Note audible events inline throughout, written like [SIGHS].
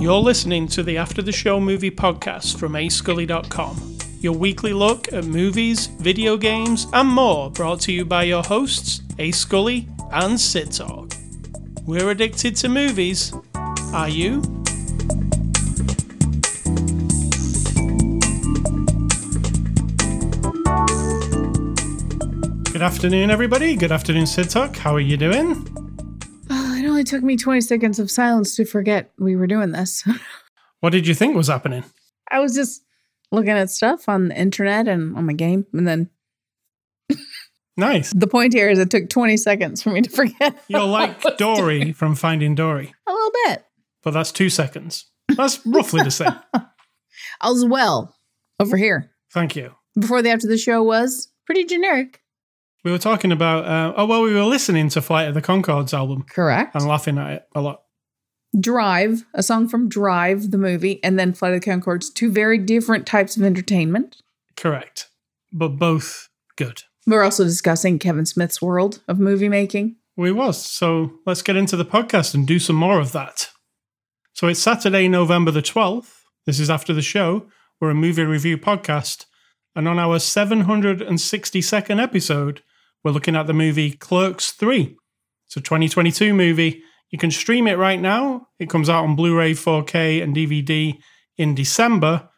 You're listening to the After the Show movie podcast from ascully.com. Your weekly look at movies, video games, and more brought to you by your hosts, A Scully and Sid Talk. We're addicted to movies. Are you? Good afternoon, everybody. Good afternoon, Sid Talk. How are you doing? Oh, it only took me 20 seconds of silence to forget we were doing this. [LAUGHS] What did you think was happening? I was just looking at stuff on the internet and on my game. And then [LAUGHS] Nice. the point here is it took 20 seconds for me to [LAUGHS] forget. You're like Dory doing. from Finding Dory, A little bit. but that's two seconds. That's roughly the same. All's well over here. Thank you. Before the after the show was pretty generic. We were talking about, uh, oh, well, we were listening to Flight of the Conchords album Correct. and laughing at it a lot. Drive, a song from Drive, the movie, and then Flight of the Conchords, two very different types of entertainment. Correct. But both good. We're also discussing Kevin Smith's world of movie making. We was. So let's get into the podcast and do some more of that. So it's Saturday, November the 12th. This is after the show. We're a movie review podcast. And on our 762nd episode, we're looking at the movie Clerks 3. It's a 2022 movie. You can stream it right now. It comes out on Blu ray, 4K, and DVD in December.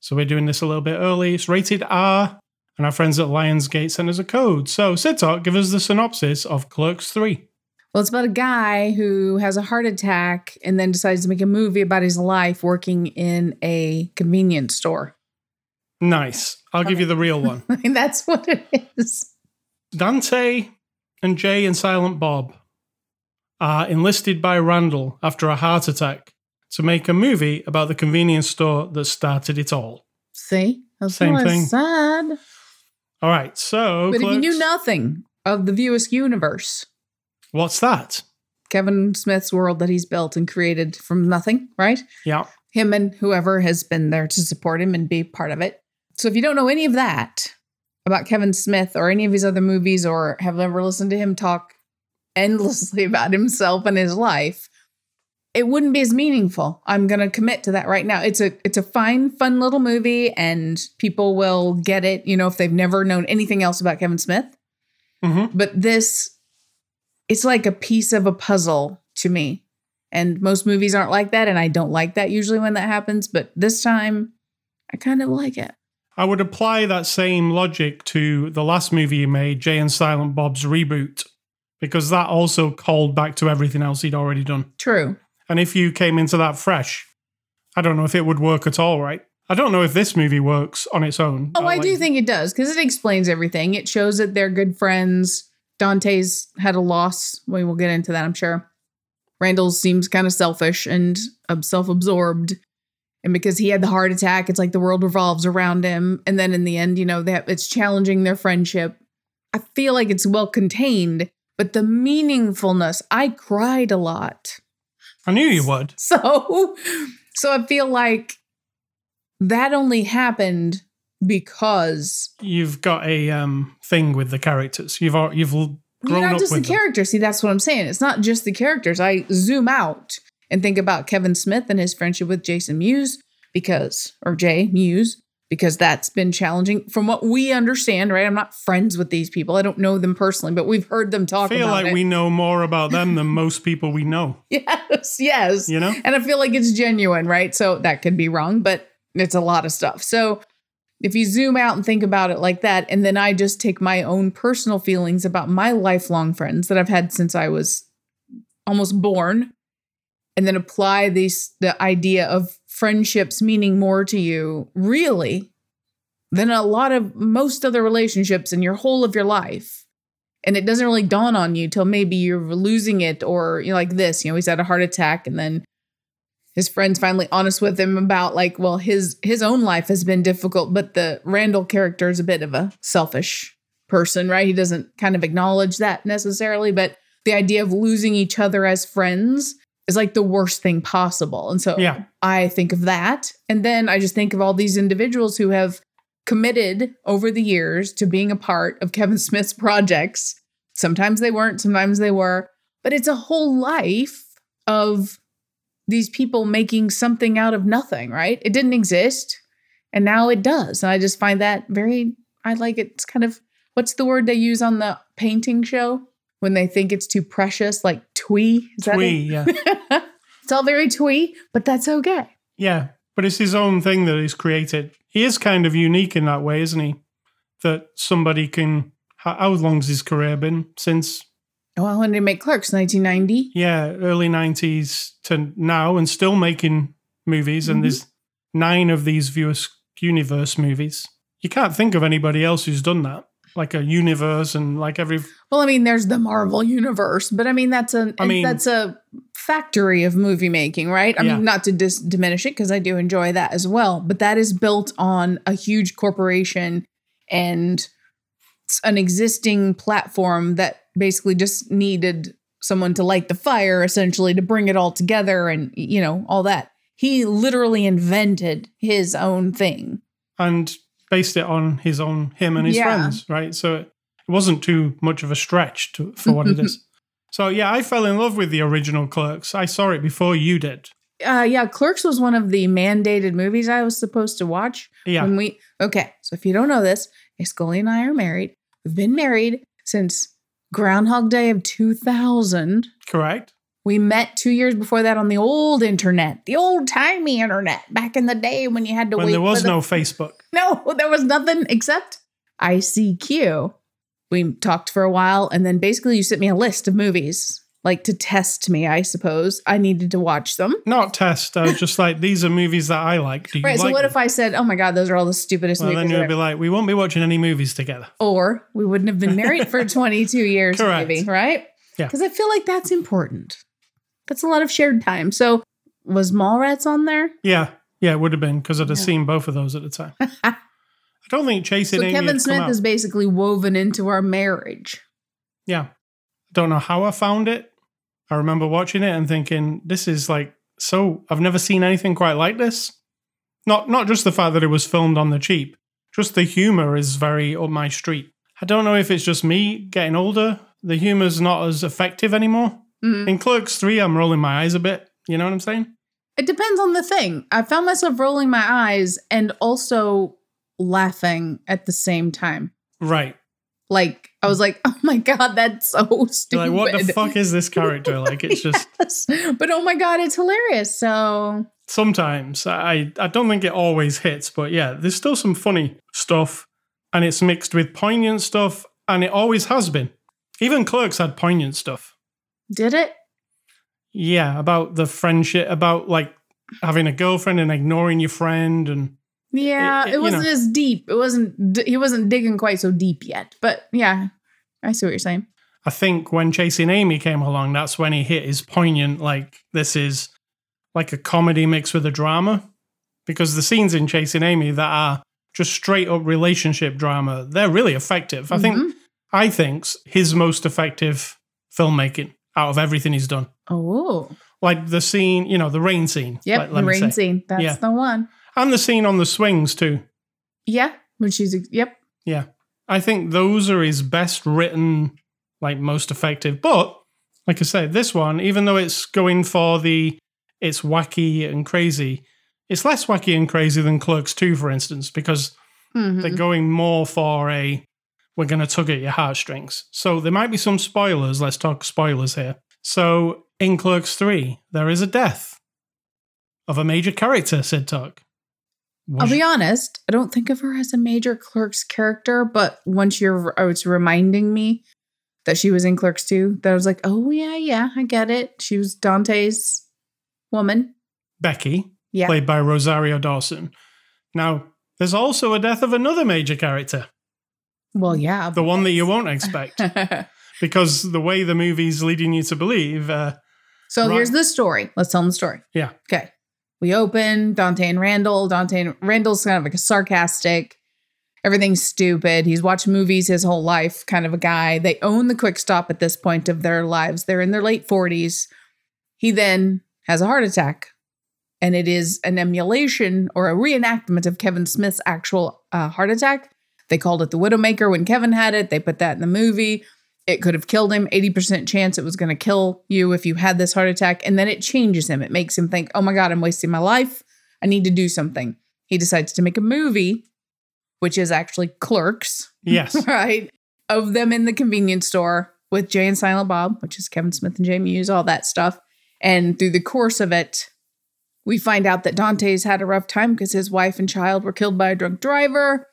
So we're doing this a little bit early. It's rated R, and our friends at Lionsgate sent us a code. So, Sid Talk, give us the synopsis of Clerks 3. Well, it's about a guy who has a heart attack and then decides to make a movie about his life working in a convenience store. Nice. I'll give you the real one. [LAUGHS] That's what it is. Dante and Jay and Silent Bob are enlisted by Randall after a heart attack to make a movie about the convenience store that started it all. See? That's Same thing. Sad. All right, so But if you knew nothing of the View Askew universe, what's that? Kevin Smith's world that he's built and created from nothing, right? Yeah, Him and whoever has been there to support him and be part of it. So if you don't know any of that about Kevin Smith or any of his other movies or have ever listened to him talk endlessly [LAUGHS] about himself and his life, it wouldn't be as meaningful. I'm going to commit to that right now. It's a it's a fine fun little movie and people will get it, you know, if they've never known anything else about Kevin Smith. hmm But this it's like a piece of a puzzle to me. And most movies aren't like that and I don't like that usually when that happens, but this time I kind of like it. I would apply that same logic to the last movie you made, Jay and Silent Bob's reboot, because that also called back to everything else he'd already done. True. And if you came into that fresh, I don't know if it would work at all, right? I don't know if this movie works on its own. Oh, I do think it does because it explains everything. It shows that they're good friends. Dante's had a loss. We will get into that, I'm sure. Randall seems kind of selfish and self absorbed. And because he had the heart attack, it's like the world revolves around him. And then in the end, you know, that it's challenging their friendship. I feel like it's well contained, but the meaningfulness, I cried a lot. I knew you would. [LAUGHS] So, so I feel like that only happened because You've got a um, thing with the characters. You've you've grown not up just the them. characters. See, that's what I'm saying. It's not just the characters. I zoom out and think about Kevin Smith and his friendship with Jason Mewes because, or Jay Mewes, because that's been challenging from what we understand, right? I'm not friends with these people. I don't know them personally, but we've heard them I talk feel like it. we know more about them than [LAUGHS] most people we know. yes, yes. You know? And I feel like it's genuine, right? So that could be wrong, but it's a lot of stuff. So if you zoom out and think about it like that, and then I just take my own personal feelings about my lifelong friends that I've had since I was almost born, and then apply these the idea of friendships meaning more to you, really, than a lot of most other relationships in your whole of your life. And it doesn't really dawn on you till maybe you're losing it or you know, like this, you know, he's had a heart attack and then his friends finally honest with him about like, well, his his own life has been difficult, but the Randall character is a bit of a selfish person, right? He doesn't kind of acknowledge that necessarily, but the idea of losing each other as friends is like the worst thing possible. And so Yeah. I think of that. And then I just think of all these individuals who have committed over the years to being a part of Kevin Smith's projects. Sometimes they weren't, sometimes they were, but it's a whole life of these people making something out of nothing, right? It didn't exist and now it does. And I just find that very, I like it. It's kind of, what's the word they use on the painting show when they think it's too precious, like twee? Is that Twee, yeah. [LAUGHS] it's all very twee, but that's okay. Yeah, but it's his own thing that he's created. He is kind of unique in that way, isn't he? That somebody can. How, how long's his career been? Since Well, when did they make Clerks? 1990? yeah, early nineties to now, and still making movies. Mhm. And there's nine of these View Askew Universe movies. You can't think of anybody else who's done that, like a universe and like every. Well, I mean, there's the Marvel universe, but I mean that's a I mean- that's a factory of movie making, right? I Yeah. mean, not to dis- diminish it because I do enjoy that as well, but that is built on a huge corporation and an existing platform that basically just needed someone to light the fire, essentially, to bring it all together, and you know all that. He literally invented his own thing. and based it on his own him and his Yeah. friends, right? So it wasn't too much of a stretch to, for what it is. So yeah, I fell in love with the original Clerks. I saw it before you did. Uh, yeah, Clerks was one of the mandated movies I was supposed to watch. Yeah, When we okay, so if you don't know this, Scully and I are married. We've been married since Groundhog Day of 2000. correct. We met two years before that on the old internet, the old timey internet, back in the day when you had to When wait. there was for the- no [LAUGHS] Facebook. no, there was nothing except ICQ. We talked for a while, and then basically you sent me a list of movies, like to test me. I suppose I needed to watch them. Not test. I was [LAUGHS] just like, these are movies that I like. Do you Right. like so what them? if I said, "Oh my God, those are all the stupidest Well, movies"? then you'd be like, we won't be watching any movies together. or we wouldn't have been married for [LAUGHS] 22 years, Correct. maybe, right? Yeah. Because I feel like that's important. That's a lot of shared time. So, was Mallrats on there? Yeah, yeah, it would have been because I'd have Yeah. seen both of those at the time. [LAUGHS] I don't think Chasing So, Amy Kevin Smith is basically woven into our marriage. Yeah. I don't know how I found it. I remember watching it and thinking, this is like so I've never seen anything quite like this. Not not just the fact that it was filmed on the cheap, just the humor is very up my street. I don't know if it's just me getting older. The humor's not as effective anymore. Mhm. In Clerks 3, I'm rolling my eyes a bit. You know what I'm saying? It depends on the thing. I found myself rolling my eyes and also laughing at the same time. Right. Like, I was like, [LAUGHS] oh my God, that's so stupid. like, what the fuck is this character? Like, it's just [LAUGHS] Yes. But oh my God, it's hilarious. So, sometimes I I don't think it always hits, but yeah, there's still some funny stuff, and it's mixed with poignant stuff, and it always has been. Even Clerks had poignant stuff. Did it? Yeah, about the friendship, about like having a girlfriend and ignoring your friend, and Yeah, It- it, it- wasn't know. as deep. It wasn't. He wasn't digging quite so deep yet. But yeah, I see what you're saying. I think when Chasing Amy came along, that's when he hit his poignant. Like this is like a comedy mixed with a drama, because the scenes in Chasing Amy that are just straight up relationship drama, they're really effective. I think Mhm. I think's his most effective filmmaking out of everything he's done. Oh, Like the scene, you know, the rain scene. yep. let- the rain say. scene. That's Yeah. the one. And the scene on the swings too. Yeah, when she's yep. Yeah. I think those are his best written, like most effective. But like I said, this one, even though it's going for the it's wacky and crazy, it's less wacky and crazy than Clerks 2, for instance, because Mhm. they're going more for a we're going to tug at your heartstrings. So there might be some spoilers. Let's talk spoilers here. So in Clerks 3, there is a death of a major character, Sid Talk. I'll be honest. I don't think of her as a major Clerks character, but once you're, oh, it's reminding me that she was in Clerks 2, That I was like, oh yeah, yeah, I get it. She was Dante's woman. Becky, Yeah. played by Rosario Dawson. Now, there's also a death of another major character, Well, yeah. the one that you won't expect, [LAUGHS] because the way the movie's leading you to believe, uh, So Right. here's the story. Let's tell them the story. Yeah. Okay. We open Dante and Randall. Dante and Randall's kind of like a sarcastic, everything's stupid. He's watched movies his whole life, kind of a guy. They own the quick stop at this point of their lives. They're in their late 40s. He then has a heart attack and it is an emulation or a reenactment of Kevin Smith's actual uh, heart attack. They called it the Widowmaker when Kevin had it. They put that in the movie. It could have killed him. 80% chance it was going to kill you if you had this heart attack. And then it changes him. It makes him think, oh my God, I'm wasting my life. I need to do something. He decides to make a movie, which is actually Clerks, Yes. [LAUGHS] right? Of them in the convenience store with Jay and Silent Bob, which is Kevin Smith and Jay Mewes, all that stuff. And through the course of it, we find out that Dante's had a rough time because his wife and child were killed by a drunk driver.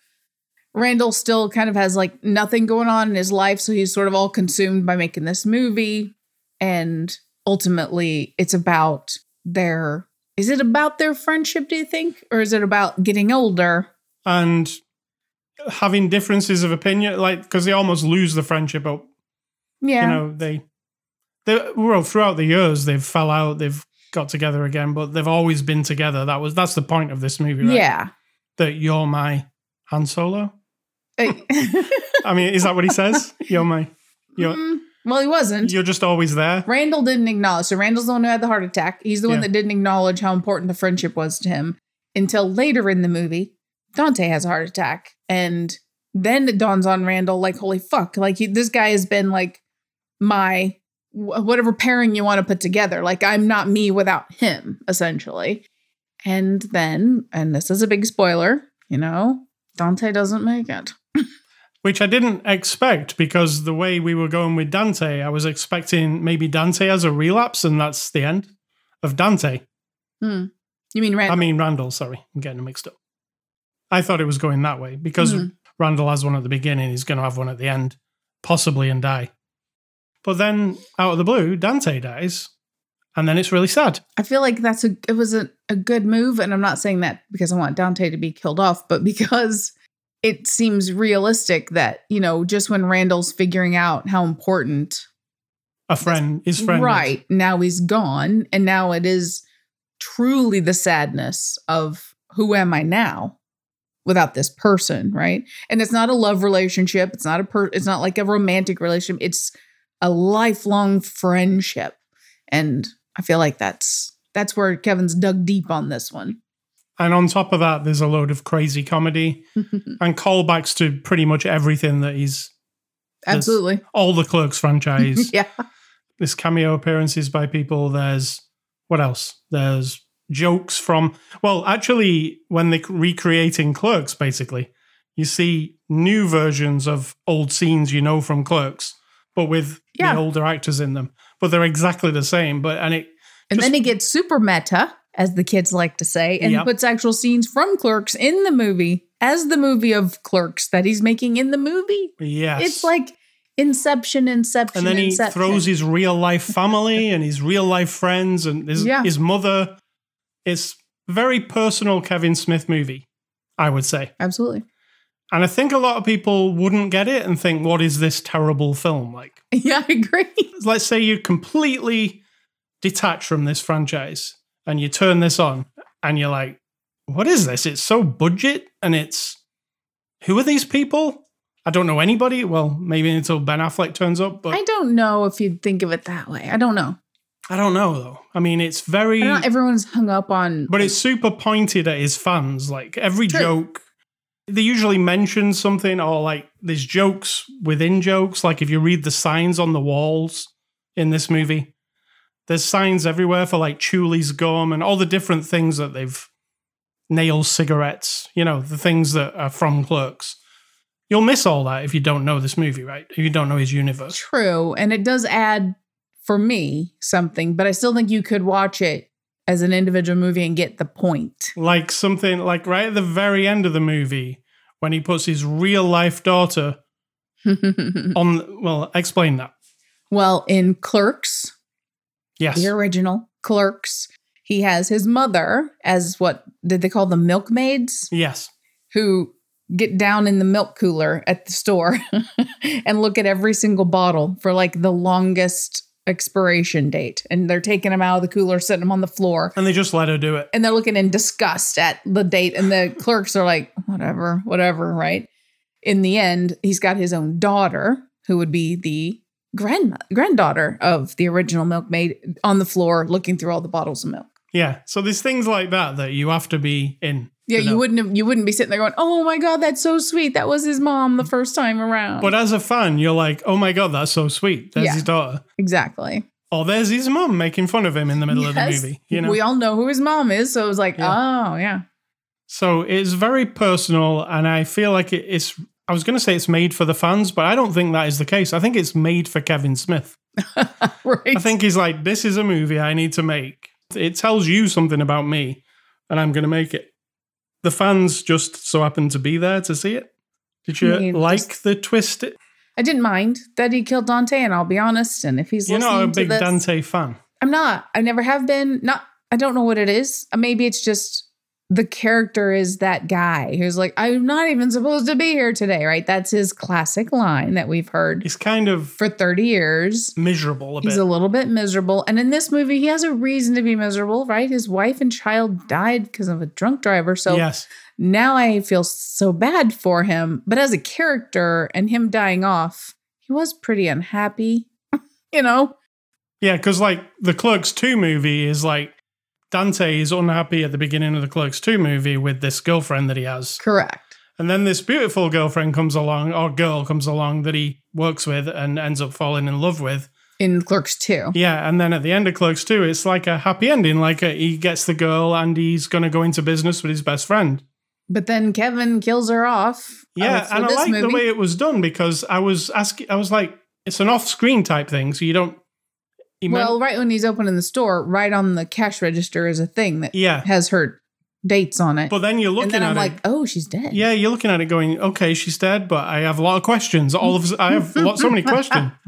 Randall still kind of has like nothing going on in his life, so he's sort of all consumed by making this movie. And ultimately, it's about their is it about their friendship, do you think? Or is it about getting older? and having differences of opinion, like because they almost lose the friendship. But Yeah. you know, they they well throughout the years they've fell out, they've got together again, but they've always been together. That was that's the point of this movie, right? Yeah. That you're my Han Solo. I mean, is that what he says? You're my you're Mm, well, he wasn't. you're just always there. Randall didn't acknowledge. So Randall's the one who had the heart attack. He's the one Yeah. that didn't acknowledge how important the friendship was to him until later in the movie. Dante has a heart attack, and then it dawns on Randall like, "Holy fuck! Like he, this guy has been like my whatever pairing you want to put together. Like I'm not me without him, essentially." And then, and this is a big spoiler, you know, Dante doesn't make it. Which I didn't expect because the way we were going with Dante, I was expecting maybe Dante has a relapse and that's the end of Dante. Hmm. You mean Randall? I mean Randall, sorry, I'm getting mixed up. I thought it was going that way because Hmm. Randall has one at the beginning, he's going to have one at the end, possibly and die. But then out of the blue, Dante dies, and then it's really sad. I feel like that's a it was a, a good move, and I'm not saying that because I want Dante to be killed off, but [LAUGHS] because it seems realistic that you know just when Randall's figuring out how important A friend, his friend, is. right now he's gone, and now it is truly the sadness of who am I now without this person, right? And it's not a love relationship. It's not a per. It's not like a romantic relationship. It's a lifelong friendship, and I feel like that's that's where Kevin's dug deep on this one. And on top of that, there's a load of crazy comedy [LAUGHS] and callbacks to pretty much everything that he's Absolutely, all the Clerks franchise. [LAUGHS] yeah. There's cameo appearances by people. There's what else? There's jokes from well, actually, when they're recreating Clerks, basically, you see new versions of old scenes you know from Clerks, but with Yeah. the older actors in them. But they're exactly the same. But and it And Just- then he gets super meta, as the kids like to say, and Yep. puts actual scenes from Clerks in the movie as the movie of Clerks that he's making in the movie. yes, It's like Inception, Inception, and then he Inception. throws his real life family [LAUGHS] and his real life friends and his, Yeah. his mother. It's very personal Kevin Smith movie, I would say. Absolutely. And I think a lot of people wouldn't get it and think, what is this terrible film like? [LAUGHS] Yeah, I agree. Let's say you're completely detached from this franchise and you turn this on and you're like, what is this? It's so budget and it's who are these people? I don't know anybody. Well, maybe until Ben Affleck turns up, but I don't know if you'd think of it that way. I don't know. I don't know though. I mean, it's very, Not everyone's hung up on. but it's super pointed at his fans. Like every True. joke, they usually mention something or like there's jokes within jokes. Like if you read the signs on the walls in this movie, there's signs everywhere for like Chewlie's gum and all the different things that they've nail cigarettes, you know, the things that are from clerks. You'll miss all that if you don't know this movie, right? If you don't know his universe. true, and it does add for me something, but I still think you could watch it as an individual movie and get the point. like something like right at the very end of the movie when he puts his real life daughter [LAUGHS] on well explain that well, in Clerks, yes. The original Clerks, he has his mother as what did they call them milkmaids? Yes. Who get down in the milk cooler at the store [LAUGHS] and look at every single bottle for like the longest expiration date. And they're taking them out of the cooler setting them on the floor. And they just let her do it. And they're looking in disgust at the date. And the clerks are like whatever whatever right? In the end he's got his own daughter who would be the grand granddaughter of the original milkmaid on the floor looking through all the bottles of milk Yeah. So there's things like that that you have to be in. Yeah, you know. wouldn't have, you wouldn't be sitting there going, "Oh my god, that's so sweet. That was his mom the first time around." But as a fan, you're like, oh my God, that's so sweet. There's Yeah. his daughter. exactly. Or there's his mom making fun of him in the middle of the movie. You know? we all know who his mom is, so it was like, Yeah. oh yeah, So it's very personal, and I feel like it's. I was going to say it's made for the fans, but I don't think that is the case. I think it's made for Kevin Smith. [LAUGHS] right. I think he's like, this is a movie I need to make. It tells you something about me, and I'm going to make it. The fans just so happen to be there to see it. Did you I mean, like just- the twist? I didn't mind that he killed Dante, and I'll be honest. And if he's You're not a big this, Dante fan. I'm not. I never have been. Not. I don't know what it is. Maybe it's just the character is that guy who's like, I'm not even supposed to be here today. Right? That's his classic line that we've heard He's kind of for 30 years. miserable a He's a little bit miserable. And in this movie, he has a reason to be miserable, right? His wife and child died because of a drunk driver. So yes. now I feel so bad for him. But as a character and him dying off, he was pretty unhappy, [LAUGHS] you know? Yeah, because like the Clerks 2 movie is like Dante is unhappy at the beginning of the Clerks 2 movie with this girlfriend that he has. Correct. And then this beautiful girlfriend comes along, or girl comes along that he works with and ends up falling in love with. In Clerks 2. Yeah, and then at the end of Clerks 2, it's like a happy ending. Like a, he gets the girl and he's going to go into business with his best friend. But then Kevin kills her off. Yeah, uh, and I like the way it was done because I was asking, I was like, it's an off screen type thing. So you don't. Well, right when he's opening the store, right on the cash register is a thing that yeah. has her dates on it. But then you're looking and then at I'm it. like, oh, she's dead. Yeah, you're looking at it going, okay, she's dead, but I have a lot of questions. All of I have lot, so many questions. [LAUGHS]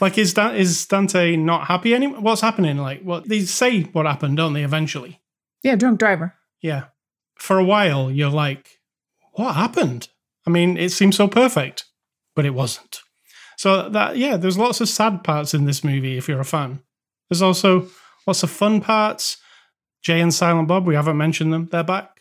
Like, is Dan, is Dante not happy anymore? What's happening? Like, what they say what happened, don't they? Eventually, Yeah, drunk driver. yeah. For a while, you're like, what happened? I mean, it seemed so perfect, but it wasn't. So that yeah, there's lots of sad parts in this movie. If you're a fan, there's also lots of fun parts. Jay and Silent Bob, we haven't mentioned them. They're back.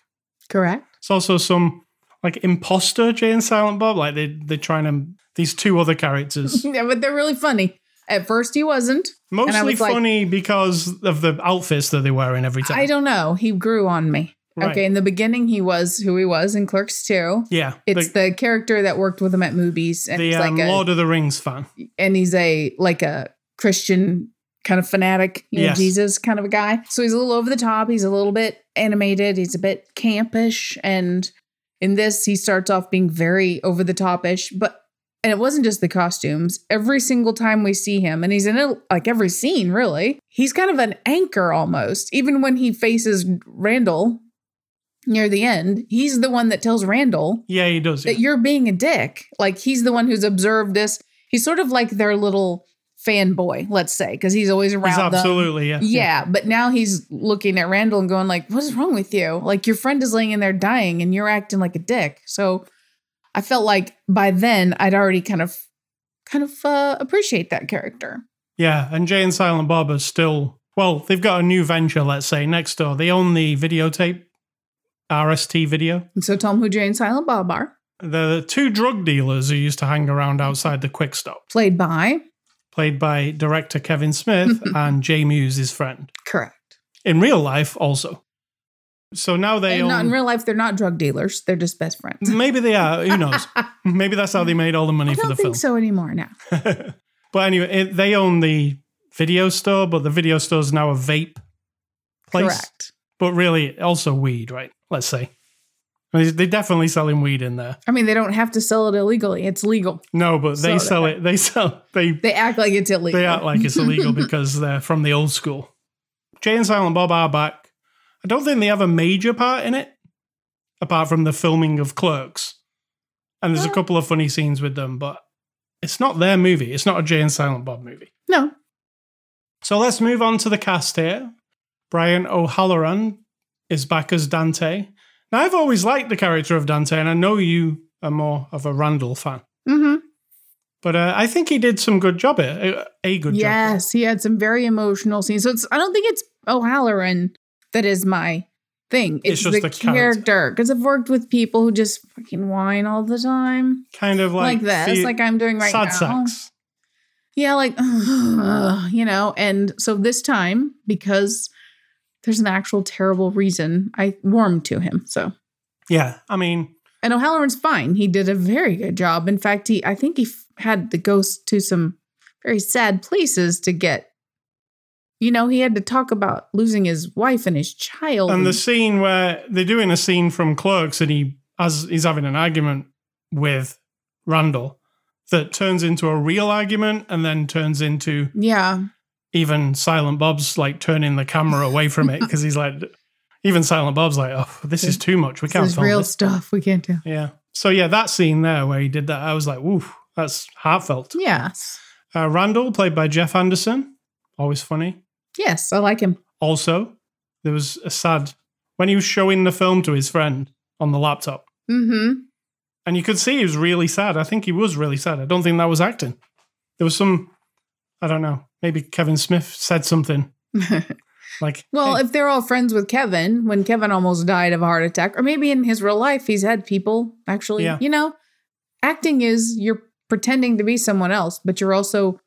Correct. It's also some like imposter Jay and Silent Bob. Like they they're trying to these two other characters. [LAUGHS] Yeah, but they're really funny. At first, he wasn't. Mostly was like- funny because of the outfits that they wear in every time. I don't know. He grew on me. Right. Okay, in the beginning, he was who he was in Clerks 2. Yeah. It's the, the character that worked with him at movies, and the he's um, like a Lord of the Rings fan. and he's a like a Christian kind of fanatic, you know, Yes. Jesus kind of a guy. So he's a little over the top. He's a little bit animated. He's a bit campish, and in this, he starts off being very over the topish. But and it wasn't just the costumes. Every single time we see him, and he's in it like every scene, really, he's kind of an anchor almost. Even when he faces Randall near the end, he's the one that tells Randall Yeah, he does. that you're being a dick. Like he's the one who's observed this. He's sort of like their little fanboy, let's say, because he's always around He's them. absolutely yeah. Yeah, but now he's looking at Randall and going like, "What's wrong with you? Like your friend is laying in there dying, and you're acting like a dick." So I felt like by then I'd already kind of, kind of uh, appreciate that character. Yeah, and Jay and Silent Bob are still well. They've got a new venture. Let's say next door. They own the videotape, RST video. And so Tom him and Silent Bob are, The two drug dealers who used to hang around outside the quick stop, played by played by director Kevin Smith [LAUGHS] and Jay Mewes, his friend. correct. In real life, also. So now they And not in real life, they're not drug dealers; they're just best friends. Maybe they are. Who knows? [LAUGHS] Maybe that's how they made all the money for the video. I don't think film. so anymore now. [LAUGHS] but anyway, it, they own the video store, but the video store is now a vape place. Correct. But really, also weed, right? Let's say. I mean, They're definitely selling weed in there. I mean, they don't have to sell it illegally. It's legal. No, but they So sell it. They sell. They They act like it's illegal. they act like it's illegal [LAUGHS] because they're from the old school. Jay and Silent Bob are back. I don't think they have a major part in it, apart from the filming of Clerks. And there's a couple of funny scenes with them, but it's not their movie. It's not a Jay and Silent Bob movie. no. So let's move on to the cast here. Brian O'Halloran is back as Dante. Now, I've always liked the character of Dante, and I know you are more of a Randall fan. Mm-hmm. But uh, I think he did some good job here. A, a good job. Yes, he had some very emotional scenes. So it's I don't think it's O'Halloran that is my thing. It's It's, just the, character. Because I've worked with people who just fucking whine all the time. Kind of like, Like, this, the- like I'm doing right sad now. sex. Yeah, like [SIGHS] you know, and so this time because there's an actual terrible reason I warmed to him. So Yeah, I mean, and O'Halloran's fine. He did a very good job. In fact, he I think he f- had to go s- to some very sad places to get. You know, he had to talk about losing his wife and his child. and the scene where they're doing a scene from Clerks, and he as he's having an argument with Randall that turns into a real argument, and then turns into yeah, even Silent Bob's like turning the camera away from it because he's like, even Silent Bob's like, oh, this is too much. We can't is film real this. Real stuff. We can't do. Yeah. So yeah, that scene there where he did that, I was like, oof, that's heartfelt. Yes, Uh, Randall, played by Jeff Anderson, always funny. yes, I like him. Also, there was a sad when he was showing the film to his friend on the laptop, Mm-hmm. and you could see he was really sad. I think he was really sad. I don't think that was acting. There was some, I don't know, maybe Kevin Smith said something [LAUGHS] like, Well, hey, if they're all friends with Kevin, when Kevin almost died of a heart attack, or maybe in his real life, he's had people actually, Yeah. you know, acting is you're pretending to be someone else, but you're also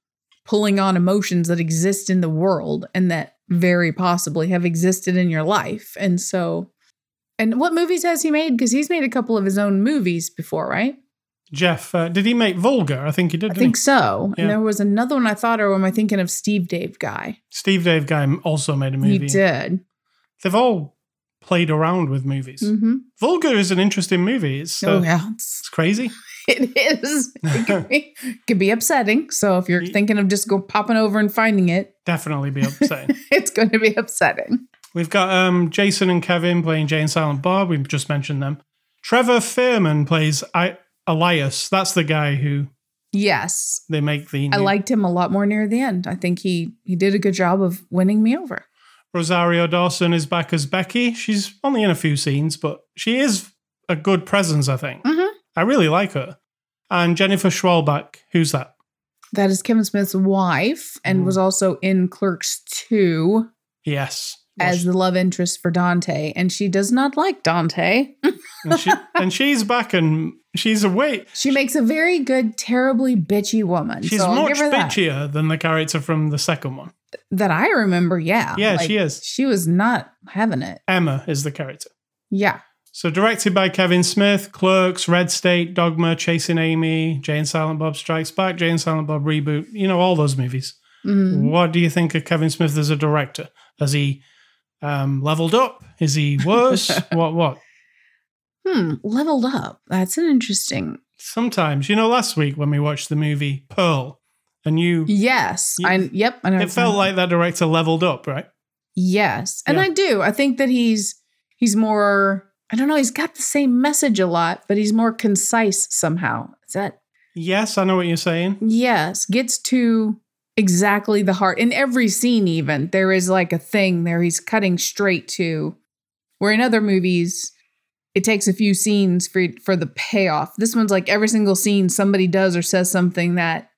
pulling on emotions that exist in the world and that very possibly have existed in your life. And so, and what movies has he made? Because he's made a couple of his own movies before, right? Jeff, uh, did he make Vulgar? I think he did. I think he? so. Yeah. And there was another one I thought, or am I thinking of Steve Dave guy? Steve Dave Guy also made a movie. He did. They've all played around with movies. hmm Vulgar is an interesting movie. It's, uh, Oh, yeah. It's it's crazy. [LAUGHS] It is. It can be, [LAUGHS] can be upsetting. So if you're thinking of just go popping over and finding it, Definitely be [LAUGHS] upsetting. it's going to be upsetting. We've got um, Jason and Kevin playing Jay and Silent Bob. We've just mentioned them. Trevor Fehrman plays I- Elias. That's the guy who Yes, they make the. I liked him a lot more near the end. I think he he did a good job of winning me over. Rosario Dawson is back as Becky. She's only in a few scenes, but she is a good presence, I think. Mhm. I really like her. And Jennifer Schwalbach, who's that? That is Kevin Smith's wife, and Mhm. was also in Clerks two Yes. Well, as the love interest for Dante, and she does not like Dante. [LAUGHS] and, she, and she's back and she's away. She makes a very good, terribly bitchy woman. She's so much give her that. bitchier than the character from the second one. That I remember, yeah. Yeah, she is. She was not having it. Emma is the character. Yeah. So directed by Kevin Smith, Clerks, Red State, Dogma, Chasing Amy, Jay and Silent Bob Strikes Back, Jay and Silent Bob Reboot. You know all those movies. Mhm. What do you think of Kevin Smith as a director? Has he um, leveled up? Is he worse? [LAUGHS] what? What? Hmm, leveled up. That's an interesting. Sometimes, you know, last week when we watched the movie Pearl, and you, Yes, You- I. Yep, I know. it felt like that director leveled up, right? yes, and Yeah. I do. I think that he's he's more. I don't know. He's got the same message a lot, but he's more concise somehow. Is that Yes, I know what you're saying. yes? Gets to exactly the heart in every scene. Even there is like a thing there. He's cutting straight to. Where in other movies, it takes a few scenes for for the payoff. This one's like every single scene somebody does or says something that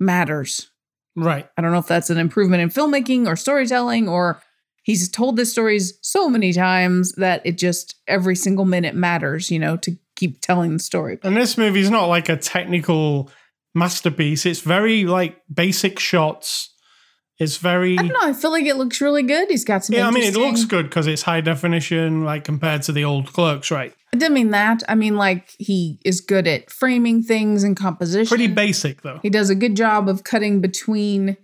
matters. Right. I don't know if that's an improvement in filmmaking or storytelling or he's told the stories so many times that it just every single minute matters, you know, to keep telling the story. And this movie's not like a technical masterpiece. It's very like basic shots. It's very I don't know. I feel like it looks really good. He's got some. yeah. I mean, it looks good because it's high definition, like compared to the old Clerks, right? I didn't mean that. I mean, like he is good at framing things and composition. Pretty basic though. He does a good job of cutting between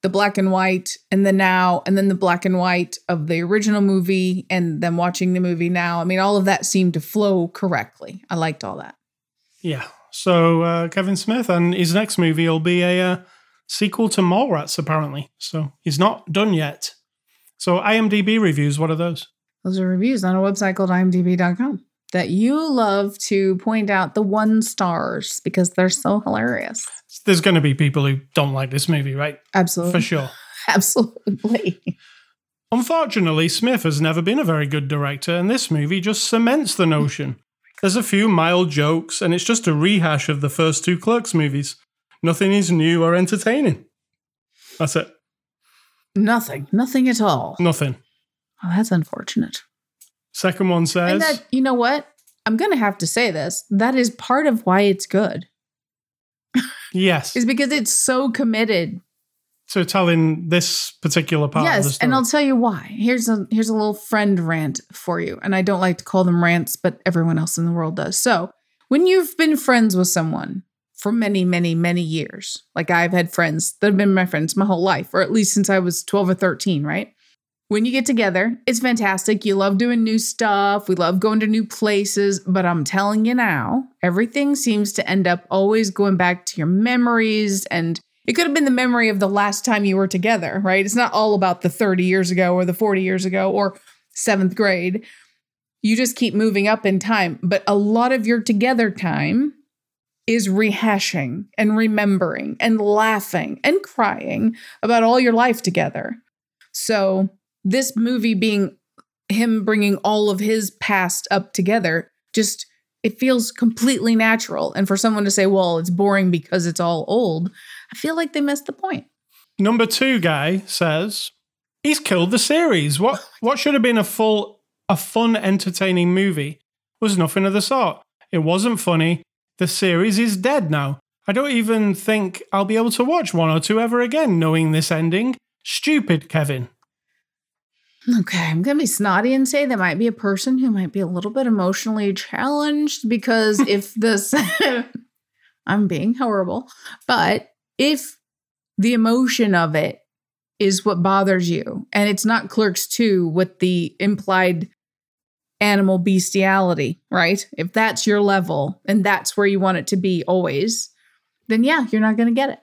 the black and white and the now, and then the black and white of the original movie, and then watching the movie now. I mean, all of that seemed to flow correctly. I liked all that. Yeah. So uh, Kevin Smith and his next movie will be a uh, sequel to Mallrats, apparently. So he's not done yet. So IMDb reviews, what are those? Those are reviews on a website called imdb.com that you love to point out the one stars because they're so hilarious. There's going to be people who don't like this movie, right? Absolutely. For sure. [LAUGHS] Absolutely. Unfortunately, Smith has never been a very good director, and this movie just cements the notion. There's a few mild jokes, and it's just a rehash of the first two Clerks movies. Nothing is new or entertaining. That's it. Nothing. Nothing at all. Nothing. Oh, that's unfortunate. Second one says, And that, you know what? I'm going to have to say this. That is part of why it's good, yes. is because it's so committed to telling this particular part of the yes, story. and I'll tell you why. Here's a here's a little friend rant for you. And I don't like to call them rants, but everyone else in the world does. So, when you've been friends with someone for many, many, many years, like I've had friends that have been my friends my whole life, or at least since I was 12 or 13, right? When you get together, it's fantastic. You love doing new stuff. We love going to new places. But I'm telling you now, everything seems to end up always going back to your memories. And it could have been the memory of the last time you were together, right? It's not all about the 30 years ago or the 40 years ago or seventh grade. You just keep moving up in time. But a lot of your together time is rehashing and remembering and laughing and crying about all your life together. So, this movie being him bringing all of his past up together just it feels completely natural and for someone to say well it's boring because it's all old i feel like they missed the point Number two guy says he's killed the series. What what should have been a full, a fun, entertaining movie was nothing of the sort. It wasn't funny. The series is dead now. I don't even think I'll be able to watch one or two ever again, knowing this ending. Stupid, Kevin. okay i'm gonna be snotty and say there might be a person who might be a little bit emotionally challenged because [LAUGHS] if this i'm being horrible but if the emotion of it is what bothers you and it's not clerks 2 with the implied animal bestiality right if that's your level and that's where you want it to be always then yeah you're not going to get it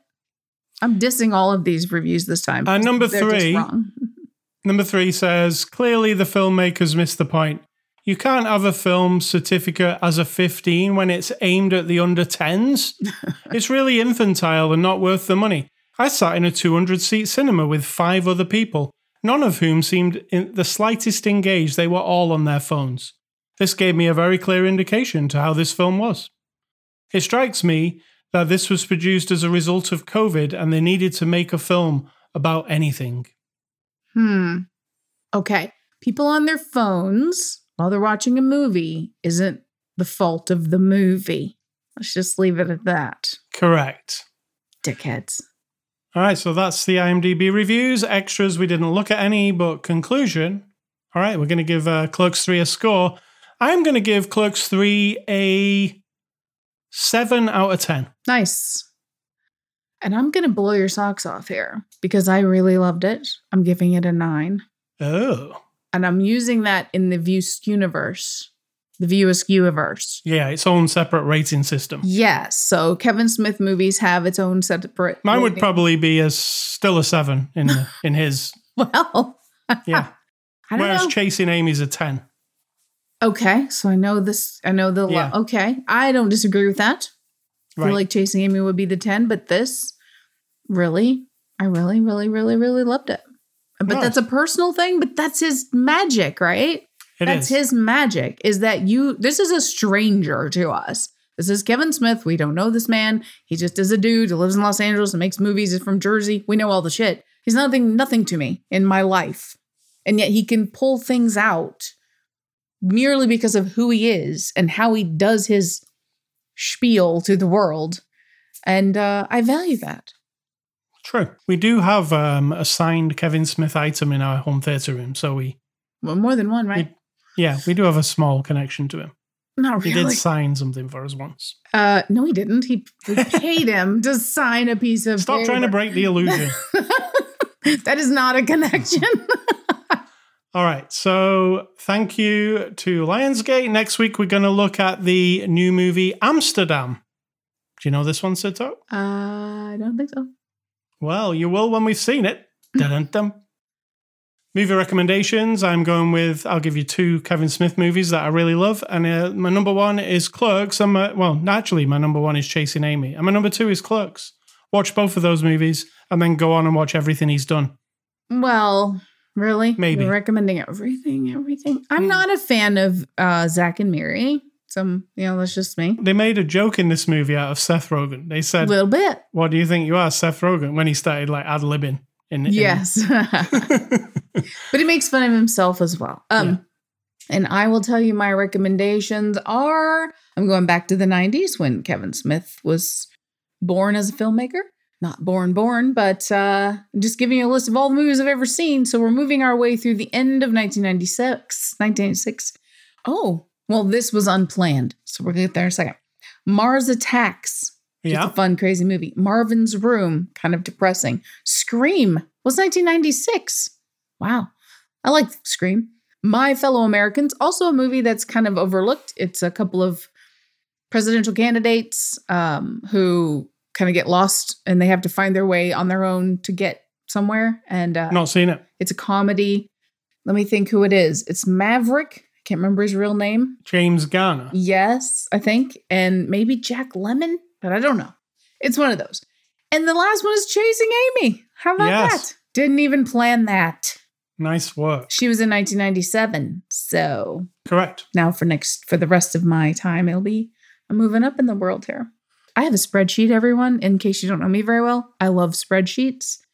i'm dissing all of these reviews this time And number They're three- wrong. [LAUGHS] Number three says clearly the filmmakers missed the point. You can't have a film certificate as a 15 when it's aimed at the under 10s. [LAUGHS] it's really infantile and not worth the money. I sat in a 200 seat cinema with five other people, none of whom seemed in the slightest engaged. They were all on their phones. This gave me a very clear indication to how this film was. It strikes me that this was produced as a result of COVID and they needed to make a film about anything. Hmm. Okay. People on their phones while they're watching a movie isn't the fault of the movie. Let's just leave it at that. Correct. Dickheads. All right, so that's the IMDb reviews. Extras, we didn't look at any, but conclusion. All right, we're going to give uh, Clerks 3 a score. I'm going to give Clerks 3 a 7 out of 10. Nice. And I'm going to blow your socks off here because I really loved it. I'm giving it a nine. Oh. And I'm using that in the View universe, the View universe. Yeah, its own separate rating system. Yes. So Kevin Smith movies have its own separate. Mine would probably be a, still a 7 in, [LAUGHS] in his. Well, [LAUGHS] Yeah. Whereas know. Chasing Amy's a 10. Okay, so I know this. I know the. Yeah. Okay, I don't disagree with that. I feel like Chasing Amy would be the ten, but this, really, I really, really, really, really loved it. But Nice. that's a personal thing. But that's his magic, right? It that's is. his magic. Is that you? This is a stranger to us. This is Kevin Smith. We don't know this man. He just is a dude who lives in Los Angeles and makes movies. He's from Jersey. We know all the shit. He's nothing, nothing to me in my life, and yet he can pull things out merely because of who he is and how he does his spiel to the world. And uh, I value that. True. We do have um, a signed Kevin Smith item in our home theatre room. So we, Well, more than one, right? Yeah, we do have a small connection to him. Not really. He did sign something for us once. Uh, no, he didn't. He, we [LAUGHS] paid him to sign a piece of. Stop trying to break the illusion. [LAUGHS] that is not a connection. [LAUGHS] All right. So thank you to Lionsgate. Next week, we're going to look at the new movie Amsterdam. Do you know this one, Sito? uh, I don't think so. Well, you will when we've seen it. Dun-dun-dun. Movie recommendations. I'm going with, I'll give you two Kevin Smith movies that I really love. And uh, my number one is Clerks. And my, well, naturally, my number one is Chasing Amy. And my number two is Clerks. Watch both of those movies and then go on and watch everything he's done. Well, really? Maybe. You're recommending everything, everything. I'm Hmm. not a fan of uh, Zack and Miri. Some, you know, that's just me. They made a joke in this movie out of Seth Rogen. They A said, little bit. What do you think you are, Seth Rogen? When he started like ad libbing. In- Yes. [LAUGHS] but he makes fun of himself as well. Um, and I will tell you my recommendations are I'm going back to the 90s when Kevin Smith was born as a filmmaker. not Born Born, but uh, just giving you a list of all the movies I've ever seen. So we're moving our way through the end of 1996. 1996. Oh, well, this was unplanned. So we're going to get there in a second. Mars Attacks. Just Yeah. a fun, crazy movie. Marvin's Room, kind of depressing. Scream was 1996. Wow. I like Scream. My Fellow Americans, also a movie that's kind of overlooked. It's a couple of presidential candidates um, who kind of get lost and they have to find their way on their own to get somewhere. And uh, Not seen it. it's a comedy. Let me think who it is. It's Maverick. I can't remember his real name. James Garner. Yes, I think. And maybe Jack Lemmon, but I don't know. It's one of those. And the last one is Chasing Amy. How about Yes. that? Didn't even plan that. Nice work. She was in 1997. So Correct. now for next for the rest of my time, it'll be I'm moving up in the world here. I have a spreadsheet, everyone, in case you don't know me very well. I love spreadsheets. [LAUGHS]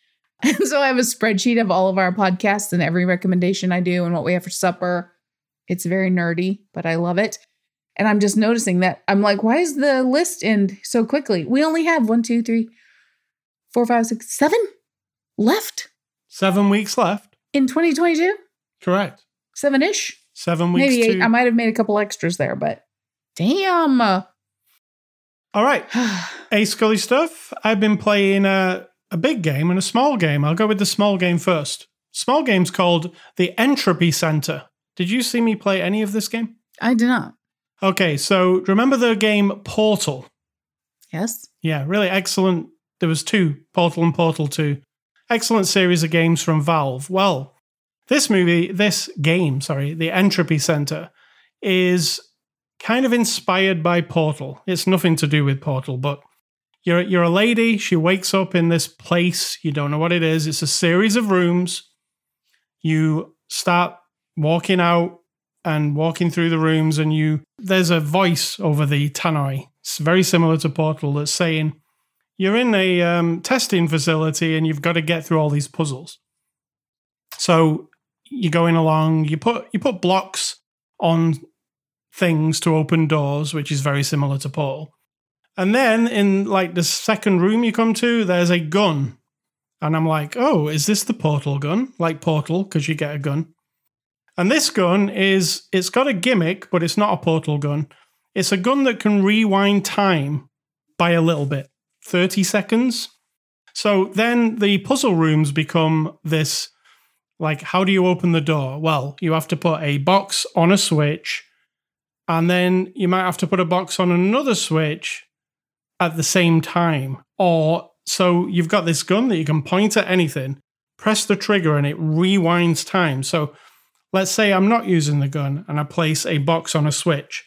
And so I have a spreadsheet of all of our podcasts and every recommendation I do and what we have for supper. It's very nerdy, but I love it. And I'm just noticing that I'm like, why is the list end so quickly? We only have one, two, three, four, five, six, seven left Seven weeks left. in 2022. Correct. Seven ish. Seven weeks. Maybe eight. to- I might have made a couple extras there, but damn. All right. [SIGHS] a Scully stuff. I've been playing a, a big game and a small game. I'll go with the small game first. Small game's called the Entropy Center. Did you see me play any of this game? I did not. Okay, so remember the game Portal? Yes. Yeah, really excellent. There was two, Portal and Portal 2. Excellent series of games from Valve. Well, this movie, this game, sorry, the Entropy Center, is kind of inspired by Portal. It's nothing to do with Portal, but you're you're a lady, she wakes up in this place, you don't know what it is. It's a series of rooms. You start walking out and walking through the rooms and you there's a voice over the tannoy. It's very similar to Portal that's saying you're in a um, testing facility and you've got to get through all these puzzles. So you're going along. You put you put blocks on things to open doors, which is very similar to Portal. And then in like the second room you come to, there's a gun, and I'm like, oh, is this the Portal gun? Like Portal, because you get a gun. And this gun is it's got a gimmick, but it's not a Portal gun. It's a gun that can rewind time by a little bit, 30 seconds. So then the puzzle rooms become this like, how do you open the door? Well, you have to put a box on a switch, and then you might have to put a box on another switch at the same time. Or so you've got this gun that you can point at anything, press the trigger, and it rewinds time. So let's say I'm not using the gun and I place a box on a switch,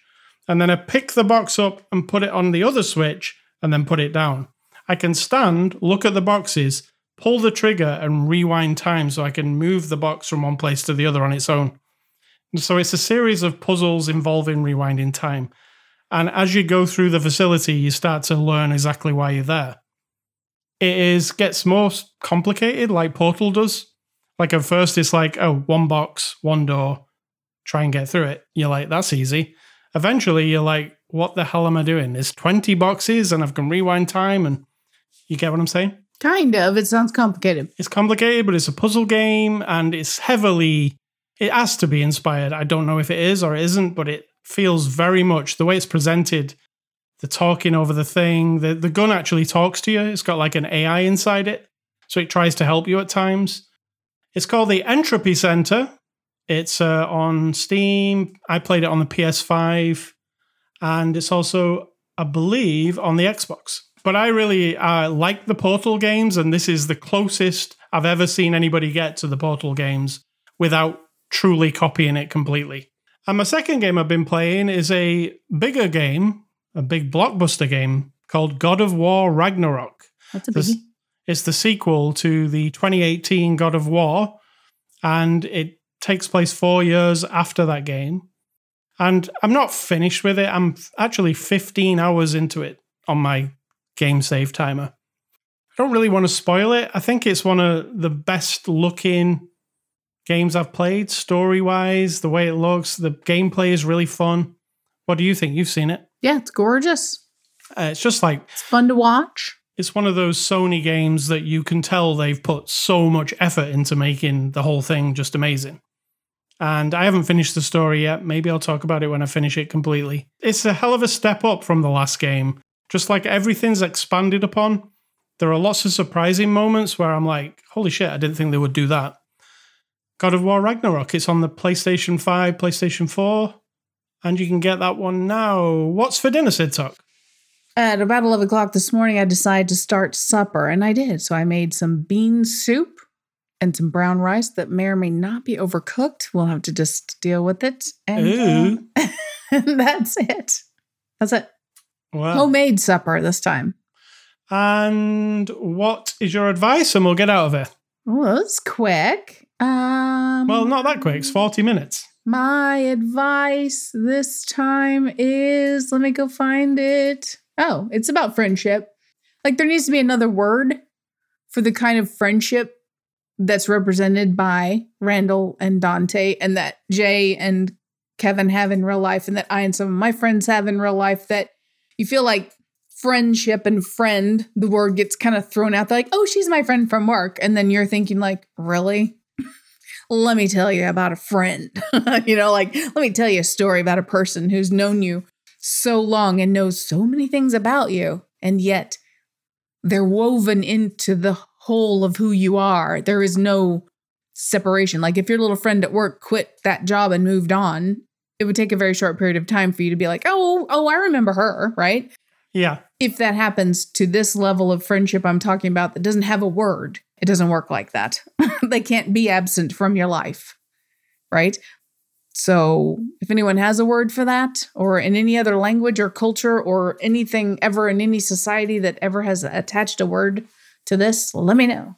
and then I pick the box up and put it on the other switch and then put it down. I can stand, look at the boxes, pull the trigger, and rewind time so I can move the box from one place to the other on its own. And so it's a series of puzzles involving rewinding time. And as you go through the facility, you start to learn exactly why you're there. It is gets more complicated, like Portal does. Like at first, it's like, oh, one box, one door, try and get through it. You're like, that's easy. Eventually, you're like, what the hell am I doing? There's 20 boxes and I've can rewind time. And you get what I'm saying? Kind of. It sounds complicated. It's complicated, but it's a puzzle game and it's heavily, it has to be inspired. I don't know if it is or it isn't, but it feels very much the way it's presented, the talking over the thing, the, the gun actually talks to you. It's got like an AI inside it. So it tries to help you at times. It's called the Entropy Center. It's uh, on Steam. I played it on the PS5, and it's also, I believe, on the Xbox. But I really uh, like the Portal games, and this is the closest I've ever seen anybody get to the Portal games without truly copying it completely. And my second game I've been playing is a bigger game, a big blockbuster game called God of War Ragnarok. That's a biggie. It's the sequel to the 2018 God of War, and it takes place four years after that game. And I'm not finished with it. I'm actually 15 hours into it on my game save timer. I don't really want to spoil it. I think it's one of the best looking games I've played, story wise, the way it looks. The gameplay is really fun. What do you think? You've seen it. Yeah, it's gorgeous. Uh, it's just like It's fun to watch. It's one of those Sony games that you can tell they've put so much effort into making the whole thing just amazing. And I haven't finished the story yet. Maybe I'll talk about it when I finish it completely. It's a hell of a step up from the last game. Just like everything's expanded upon, there are lots of surprising moments where I'm like, holy shit, I didn't think they would do that. God of War Ragnarok, it's on the PlayStation 5, PlayStation 4, and you can get that one now. What's for dinner, Cid Talk? At about 11 o'clock this morning, I decided to start supper, and I did. So I made some bean soup and some brown rice that may or may not be overcooked. We'll have to just deal with it. And, uh, and [LAUGHS] that's it. That's it. Wow. Homemade supper this time. And what is your advice? And we'll get out of it. Well, that's quick. Um, well, not that quick. It's 40 minutes. My advice this time is let me go find it. Oh, it's about friendship. Like there needs to be another word for the kind of friendship that's represented by Randall and Dante, and that Jay and Kevin have in real life, and that I and some of my friends have in real life. That you feel like friendship and friend, the word gets kind of thrown out. They're like, oh, she's my friend from work. And then you're thinking, like, really? [LAUGHS] let me tell you about a friend. [LAUGHS] you know, like, let me tell you a story about a person who's known you so long and knows so many things about you. And yet they're woven into the whole of who you are. There is no separation. Like, if your little friend at work quit that job and moved on, it would take a very short period of time for you to be like, oh, oh, I remember her, right? Yeah. If that happens to this level of friendship I'm talking about that doesn't have a word, it doesn't work like that. [LAUGHS] they can't be absent from your life, right? So, if anyone has a word for that, or in any other language or culture, or anything ever in any society that ever has attached a word to this, let me know.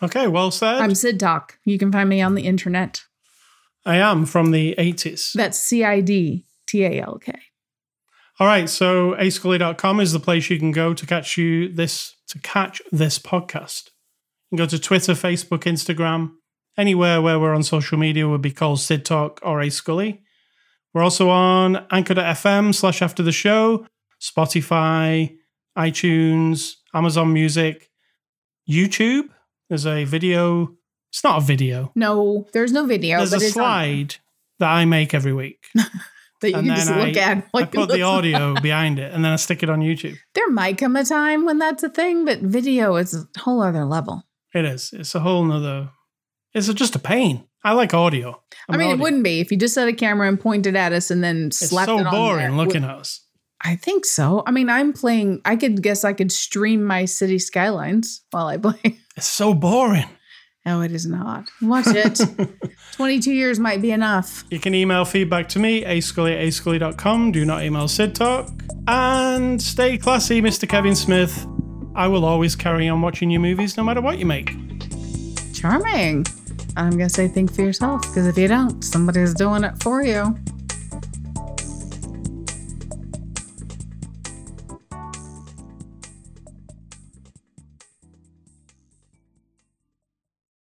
Okay, well said. I'm Cid Talk. You can find me on the internet. I am from the 80s. That's C I D T A L K. All right, so ascully.com is the place you can go to catch you this to catch this podcast. You can go to Twitter, Facebook, Instagram, anywhere where we're on social media would be called Cid Talk or A Scully. We're also on anchor.fm slash after the show, Spotify, iTunes, Amazon Music, YouTube. There's a video. It's not a video. No, there's no video. There's a slide that I make every week. [LAUGHS] that you and can just I, look at. I put the audio [LAUGHS] behind it and then I stick it on YouTube. There might come a time when that's a thing, but video is a whole other level. It is. It's a whole nother. It's just a pain. I like audio. I'm i mean, audio. it wouldn't be if you just had a camera and pointed at us and then slapped it's so it on boring looking at us. I think so. I mean, I'm playing. I could guess I could stream my city skylines while I play. [LAUGHS] It's so boring. No, it is not. Watch it. [LAUGHS] 22 years might be enough. You can email feedback to me, ascully at ascully.com. Do not email Cid Talk. And stay classy, Mr. Kevin Smith. I will always carry on watching your movies no matter what you make. Charming. I'm going to say think for yourself because if you don't, somebody's doing it for you.